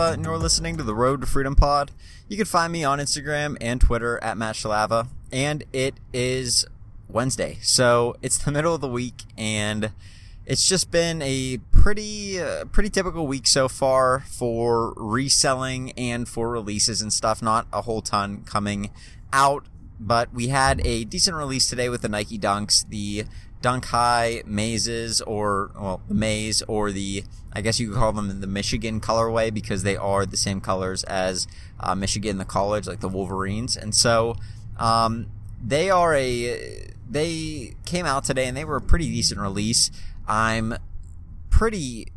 and you're listening to the Road to Freedom Pod. You can find me on Instagram and Twitter at Matt Shalava, and it is Wednesday, so it's the middle of the week, and it's just been a pretty uh, pretty typical week so far for reselling and for releases and stuff. Not a whole ton coming out, but we had a decent release today with the Nike Dunks, the Dunk High Mazes, or well, the Maze, or the I guess you could call them the Michigan colorway because they are the same colors as uh, Michigan, the college, like the Wolverines, and so um, they are a they came out today and they were a pretty decent release. I'm pretty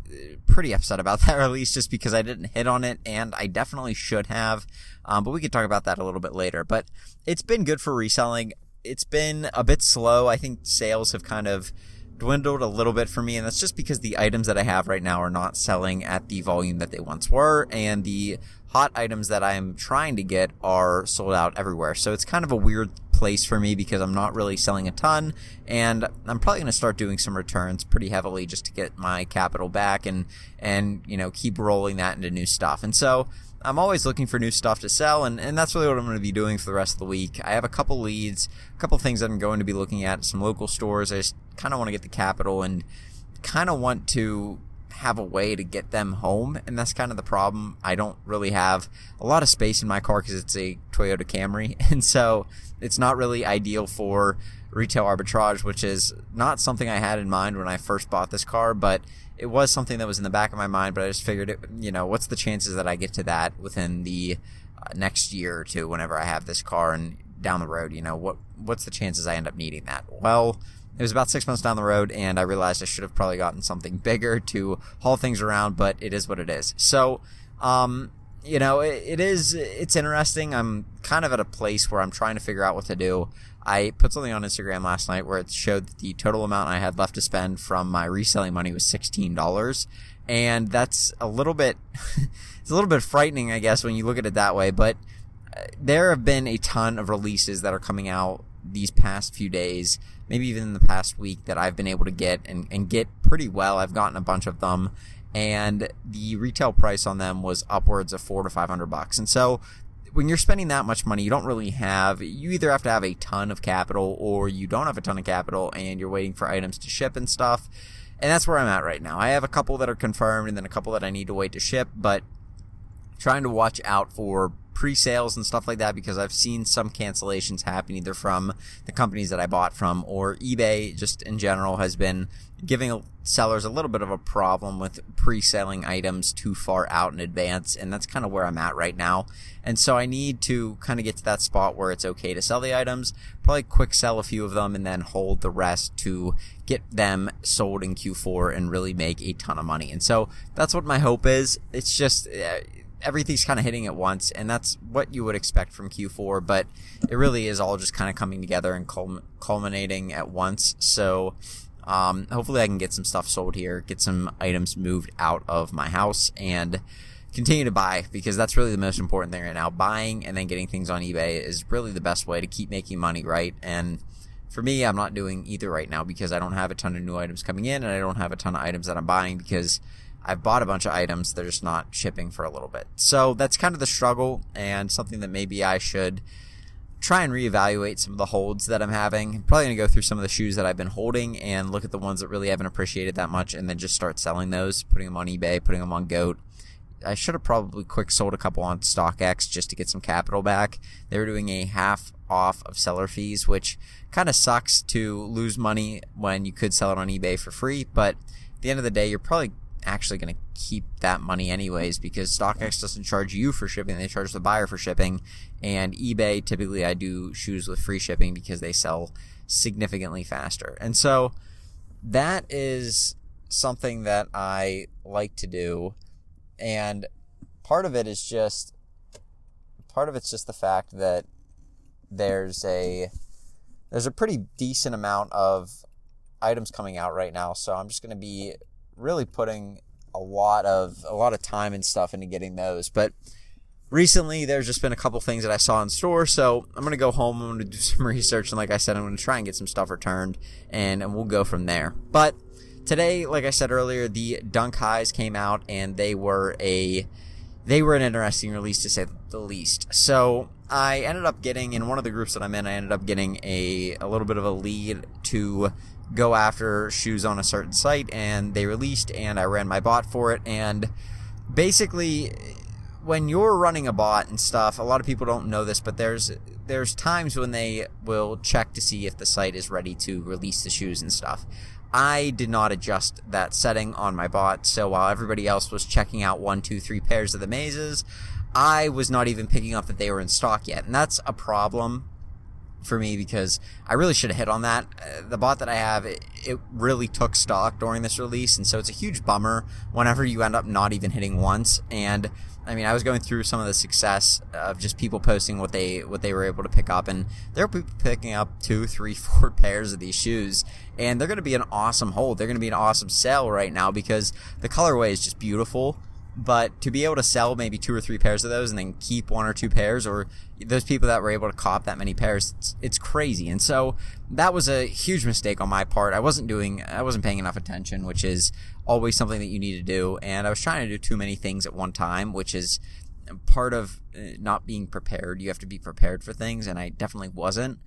pretty upset about that release just because I didn't hit on it and I definitely should have. Um, but we could talk about that a little bit later. But it's been good for reselling. It's been a bit slow. I think sales have kind of dwindled a little bit for me, and that's just because the items that I have right now are not selling at the volume that they once were, and the hot items that I'm trying to get are sold out everywhere. So it's kind of a weird place for me because I'm not really selling a ton, and I'm probably going to start doing some returns pretty heavily just to get my capital back and and you know keep rolling that into new stuff. And so I'm always looking for new stuff to sell, and, and that's really what I'm going to be doing for the rest of the week. I have a couple leads, a couple things I'm going to be looking at, some local stores. I just kind of want to get the capital and kind of want to have a way to get them home, and that's kind of the problem. I don't really have a lot of space in my car because it's a Toyota Camry, and so it's not really ideal for retail arbitrage, which is not something I had in mind when I first bought this car, but it was something that was in the back of my mind. But I just figured, it, you know, what's the chances that I get to that within the uh, next year or two, whenever I have this car and down the road, you know, what what's the chances I end up needing that? Well, it was about six months down the road, and I realized I should have probably gotten something bigger to haul things around, but it is what it is. So, um, you know, it, it is, it's interesting. I'm kind of at a place where I'm trying to figure out what to do. I put something on Instagram last night where it showed that the total amount I had left to spend from my reselling money was $16. And that's a little bit, it's a little bit frightening, I guess, when you look at it that way. But uh, there have been a ton of releases that are coming out these past few days, maybe even in the past week, that I've been able to get and, and get pretty well. I've gotten a bunch of them, and the retail price on them was upwards of four to five hundred bucks. And so, when you're spending that much money, you don't really have. You either have to have a ton of capital, or you don't have a ton of capital, and you're waiting for items to ship and stuff. And that's where I'm at right now. I have a couple that are confirmed, and then a couple that I need to wait to ship, but trying to watch out for pre-sales and stuff like that because I've seen some cancellations happen either from the companies that I bought from or eBay just in general has been giving sellers a little bit of a problem with pre-selling items too far out in advance and that's kind of where I'm at right now. And so I need to kind of get to that spot where it's okay to sell the items, probably quick sell a few of them and then hold the rest to get them sold in Q4 and really make a ton of money. And so that's what my hope is. It's just uh, everything's kind of hitting at once, and that's what you would expect from Q4. But it really is all just kind of coming together and culminating at once. So um, hopefully, I can get some stuff sold here, get some items moved out of my house, and continue to buy because that's really the most important thing right now. Buying and then getting things on eBay is really the best way to keep making money, right? And for me, I'm not doing either right now because I don't have a ton of new items coming in and I don't have a ton of items that I'm buying because I've bought a bunch of items. They're just not shipping for a little bit. So that's kind of the struggle and something that maybe I should try and reevaluate some of the holds that I'm having. I'm probably going to go through some of the shoes that I've been holding and look at the ones that really haven't appreciated that much and then just start selling those, putting them on eBay, putting them on GOAT. I should have probably quick sold a couple on StockX just to get some capital back. They were doing a half off of seller fees, which kind of sucks to lose money when you could sell it on eBay for free. But at the end of the day, you're probably actually going to keep that money anyways because StockX doesn't charge you for shipping, they charge the buyer for shipping. And eBay, typically, I do shoes with free shipping because they sell significantly faster. And so that is something that I like to do. And part of it is just, part of it's just the fact that there's a, there's a pretty decent amount of items coming out right now. So I'm just going to be really putting a lot of a lot of time and stuff into getting those. But recently there's just been a couple things that I saw in store, so I'm gonna go home. I'm gonna do some research, and like I said, I'm gonna try and get some stuff returned, and, and we'll go from there. But today, like I said earlier, the Dunk Highs came out and they were a they were an interesting release to say the least. So I ended up getting in one of the groups that I'm in. I ended up getting a a little bit of a lead to go after shoes on a certain site, and they released, and I ran my bot for it, and basically when you're running a bot and stuff, a lot of people don't know this, but there's there's times when they will check to see if the site is ready to release the shoes and stuff. I did not adjust that setting on my bot, so while everybody else was checking out one, two, three pairs of the mazes, I was not even picking up that they were in stock yet, and that's a problem for me because I really should have hit on that. Uh, the bot that I have, it, it, really took stock during this release, and so it's a huge bummer whenever you end up not even hitting once. And I mean, I was going through some of the success of just people posting what they what they were able to pick up, and they're picking up two, three, four pairs of these shoes, and they're going to be an awesome hold. They're going to be an awesome sale right now because the colorway is just beautiful. But to be able to sell maybe two or three pairs of those and then keep one or two pairs, or those people that were able to cop that many pairs, it's, it's crazy. And so that was a huge mistake on my part. I wasn't doing, I wasn't paying enough attention, which is always something that you need to do. And I was trying to do too many things at one time, which is part of uh, not being prepared. You have to be prepared for things, and I definitely wasn't.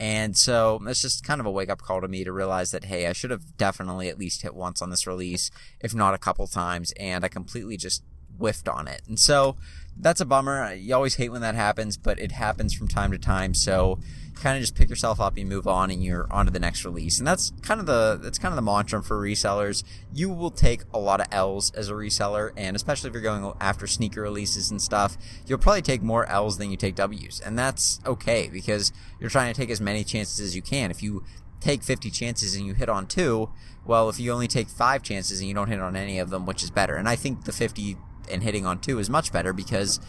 And so it's just kind of a wake up call to me to realize that, hey, I should have definitely at least hit once on this release, if not a couple times. And I completely just whiffed on it. And so that's a bummer. You always hate when that happens, but it happens from time to time. So kind of just pick yourself up, you move on, and you're on to the next release. And that's kind of the that's kind of the mantra for resellers. You will take a lot of L's as a reseller, and especially if you're going after sneaker releases and stuff, you'll probably take more L's than you take W's, and that's okay because you're trying to take as many chances as you can. If you take 50 chances and you hit on two, well, if you only take five chances and you don't hit on any of them, which is better? And I think the 50 and hitting on two is much better because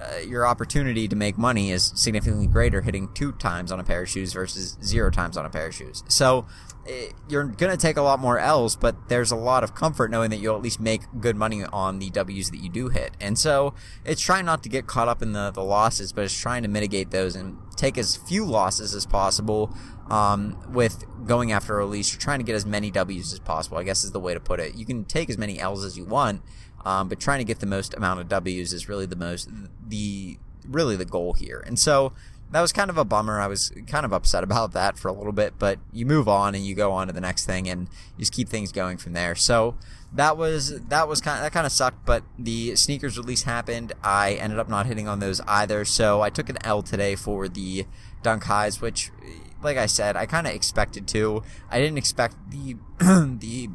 uh, your opportunity to make money is significantly greater hitting two times on a pair of shoes versus zero times on a pair of shoes. So it, eh, you're going to take a lot more L's, but there's a lot of comfort knowing that you'll at least make good money on the W's that you do hit. And so it's trying not to get caught up in the, the losses, but it's trying to mitigate those and take as few losses as possible um, with going after a release. You're trying to get as many W's as possible, I guess is the way to put it. You can take as many L's as you want um, but trying to get the most amount of W's is really the most the really the goal here. And so that was kind of a bummer. I was kind of upset about that for a little bit, but you move on and you go on to the next thing and you just keep things going from there. So that was that was kind of, that kind of sucked, but the SNKRS release happened. I ended up not hitting on those either, so I took an L today for the Dunk Highs, which, like I said, I kind of expected to. I didn't expect the the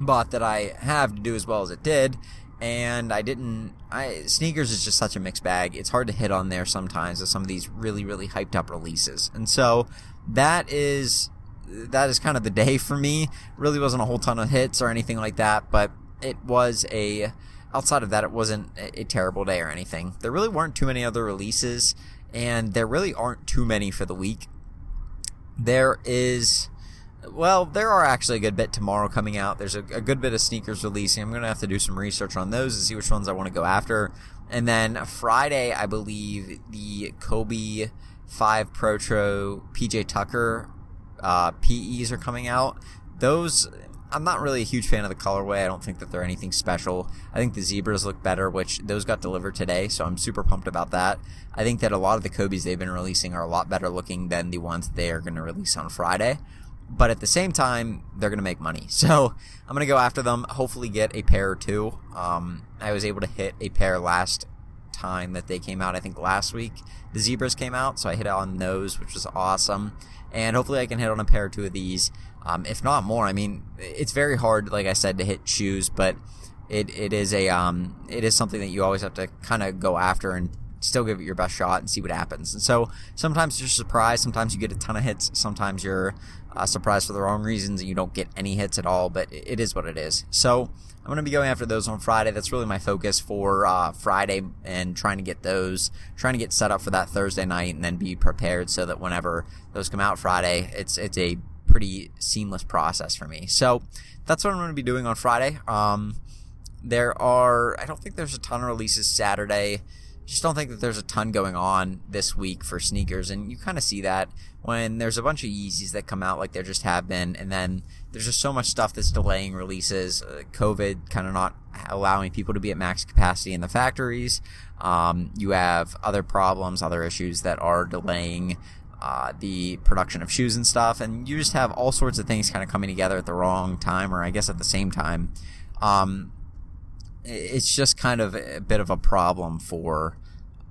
bot that I have to do as well as it did. And I didn't. I SNKRS is just such a mixed bag. It's hard to hit on there sometimes with some of these really really hyped up releases. And so that is that is kind of the day for me. Really wasn't a whole ton of hits or anything like that, but it was a outside of that it wasn't a, a terrible day or anything. There really weren't too many other releases and there really aren't too many for the week. There is well, there are actually a good bit tomorrow coming out. There's a, a good bit of sneakers releasing. I'm going to have to do some research on those to see which ones I want to go after. And then Friday, I believe the Kobe 5 Protro PJ Tucker uh, PEs are coming out. Those, I'm not really a huge fan of the colorway. I don't think that they're anything special. I think the zebras look better, which those got delivered today, so I'm super pumped about that. I think that a lot of the Kobe's they've been releasing are a lot better looking than the ones they are going to release on Friday but at the same time, they're going to make money. So I'm going to go after them, hopefully get a pair or two. Um, I was able to hit a pair last time that they came out, I think last week. The Zebras came out, so I hit on those, which was awesome. And hopefully I can hit on a pair or two of these, um, if not more. I mean, it's very hard, like I said, to hit shoes, but it, it is a um, it is something that you always have to kind of go after and still give it your best shot and see what happens. And so sometimes you're surprised, sometimes you get a ton of hits, sometimes you're uh, surprised for the wrong reasons and you don't get any hits at all, but it is what it is. So I'm going to be going after those on Friday. That's really my focus for uh, Friday and trying to get those, trying to get set up for that Thursday night and then be prepared so that whenever those come out Friday, it's it's a pretty seamless process for me. So that's what I'm going to be doing on Friday. Um, there are, I don't think there's a ton of releases Saturday just don't think that there's a ton going on this week for sneakers. And you kind of see that when there's a bunch of Yeezys that come out like there just have been, and then there's just so much stuff that's delaying releases. Uh, COVID kind of not allowing people to be at max capacity in the factories. Um, you have other problems, other issues that are delaying uh, the production of shoes and stuff, and you just have all sorts of things kind of coming together at the wrong time, or I guess at the same time. Um, it's just kind of a bit of a problem for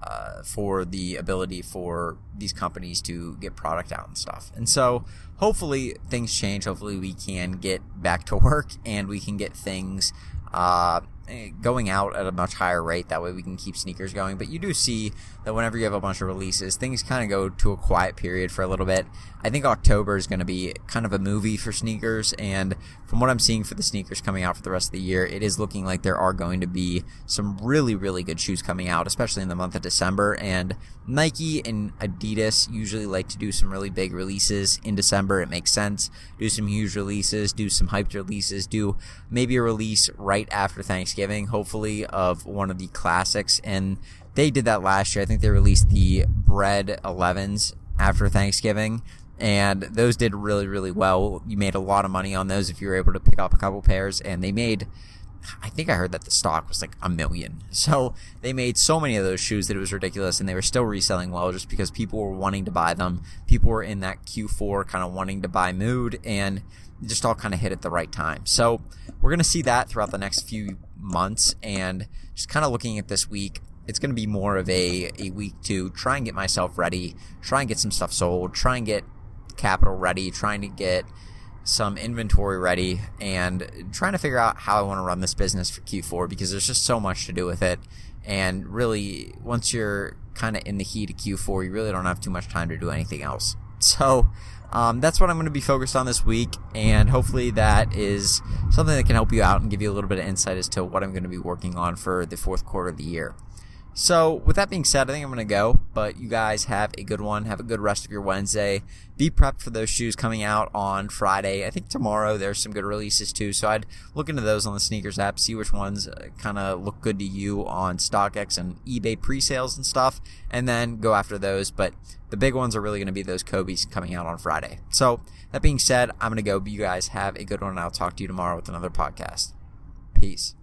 uh, for the ability for these companies to get product out and stuff. And so hopefully things change. Hopefully we can get back to work and we can get things uh, Eh, going out at a much higher rate. That way we can keep sneakers going. But you do see that whenever you have a bunch of releases, things kind of go to a quiet period for a little bit. I think October is going to be kind of a movie for sneakers. And from what I'm seeing for the sneakers coming out for the rest of the year, it is looking like there are going to be some really, really good shoes coming out, especially in the month of December. And Nike and Adidas usually like to do some really big releases in December. It makes sense. Do some huge releases, do some hyped releases, do maybe a release right after Thanksgiving, hopefully, of one of the classics. And they did that last year. I think they released the bread 11s after Thanksgiving. And those did really, really well. You made a lot of money on those if you were able to pick up a couple pairs. And they made I think I heard that the stock was like a million. So they made so many of those shoes that it was ridiculous, and they were still reselling well just because people were wanting to buy them. People were in that Q4 kind of wanting to buy mood, and just all kind of hit at the right time. So we're going to see that throughout the next few months, and just kind of looking at this week, it's going to be more of a, a week to try and get myself ready, try and get some stuff sold, try and get capital ready, trying to get some inventory ready and trying to figure out how I want to run this business for Q4 because there's just so much to do with it. And really, once you're kind of in the heat of Q4, you really don't have too much time to do anything else. So, um, that's what I'm going to be focused on this week, and hopefully that is something that can help you out and give you a little bit of insight as to what I'm going to be working on for the fourth quarter of the year. So, with that being said, I think I'm going to go. But you guys have a good one. Have a good rest of your Wednesday. Be prepped for those shoes coming out on Friday. I think tomorrow there's some good releases too. So, I'd look into those on the SNKRS app, see which ones uh, kind of look good to you on StockX and eBay pre sales and stuff, and then go after those. But the big ones are really going to be those Kobe's coming out on Friday. So, that being said, I'm going to go. But you guys have a good one, and I'll talk to you tomorrow with another podcast. Peace.